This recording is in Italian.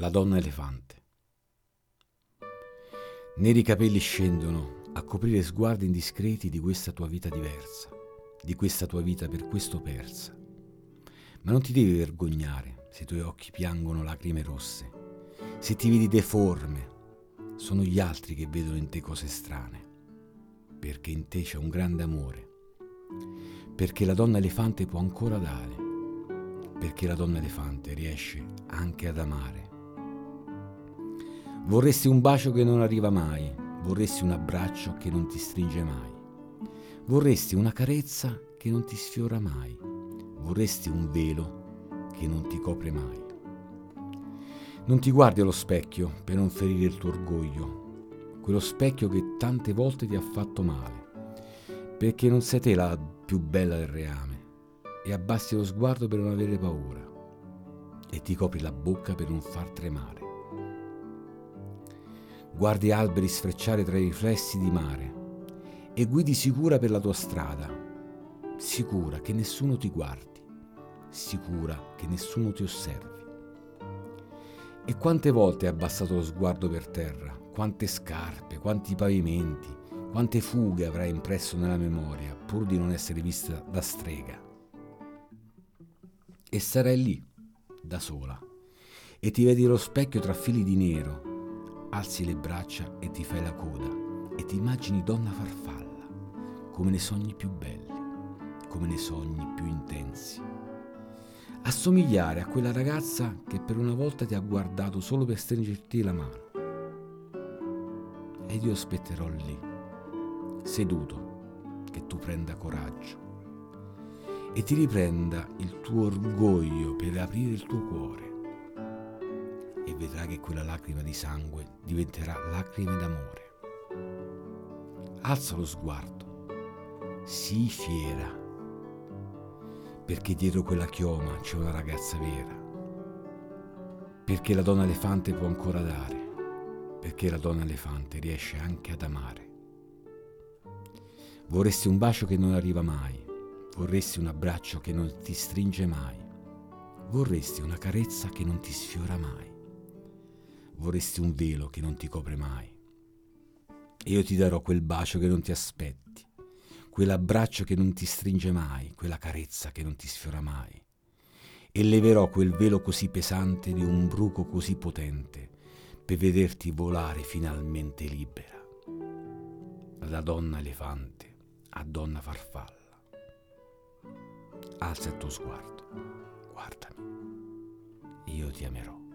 La donna elefante. Neri capelli scendono a coprire sguardi indiscreti di questa tua vita diversa, di questa tua vita per questo persa. Ma non ti devi vergognare se i tuoi occhi piangono lacrime rosse, se ti vedi deforme, sono gli altri che vedono in te cose strane, perché in te c'è un grande amore, perché la donna elefante può ancora dare, perché la donna elefante riesce anche ad amare. Vorresti un bacio che non arriva mai, vorresti un abbraccio che non ti stringe mai, vorresti una carezza che non ti sfiora mai, vorresti un velo che non ti copre mai. Non ti guardi allo specchio per non ferire il tuo orgoglio, quello specchio che tante volte ti ha fatto male, perché non sei te la più bella del reame e abbassi lo sguardo per non avere paura e ti copri la bocca per non far tremare. Guardi alberi sfrecciare tra i riflessi di mare e guidi sicura per la tua strada, sicura che nessuno ti guardi, sicura che nessuno ti osservi. E quante volte hai abbassato lo sguardo per terra, quante scarpe, quanti pavimenti, quante fughe avrai impresso nella memoria pur di non essere vista da strega. E sarai lì, da sola, e ti vedi allo specchio tra fili di nero alzi le braccia e ti fai la coda e ti immagini donna farfalla, come nei sogni più belli, come nei sogni più intensi. Assomigliare a quella ragazza che per una volta ti ha guardato solo per stringerti la mano. Ed io aspetterò lì, seduto, che tu prenda coraggio e ti riprenda il tuo orgoglio per aprire il tuo cuore vedrà che quella lacrima di sangue diventerà lacrime d'amore. Alza lo sguardo, sii fiera, perché dietro quella chioma c'è una ragazza vera, perché la donna elefante può ancora dare, perché la donna elefante riesce anche ad amare. Vorresti un bacio che non arriva mai, vorresti un abbraccio che non ti stringe mai, vorresti una carezza che non ti sfiora mai vorresti un velo che non ti copre mai. Io ti darò quel bacio che non ti aspetti, quell'abbraccio che non ti stringe mai, quella carezza che non ti sfiora mai. E leverò quel velo così pesante di un bruco così potente per vederti volare finalmente libera. Da donna elefante a donna farfalla. Alza il tuo sguardo, guardami, io ti amerò.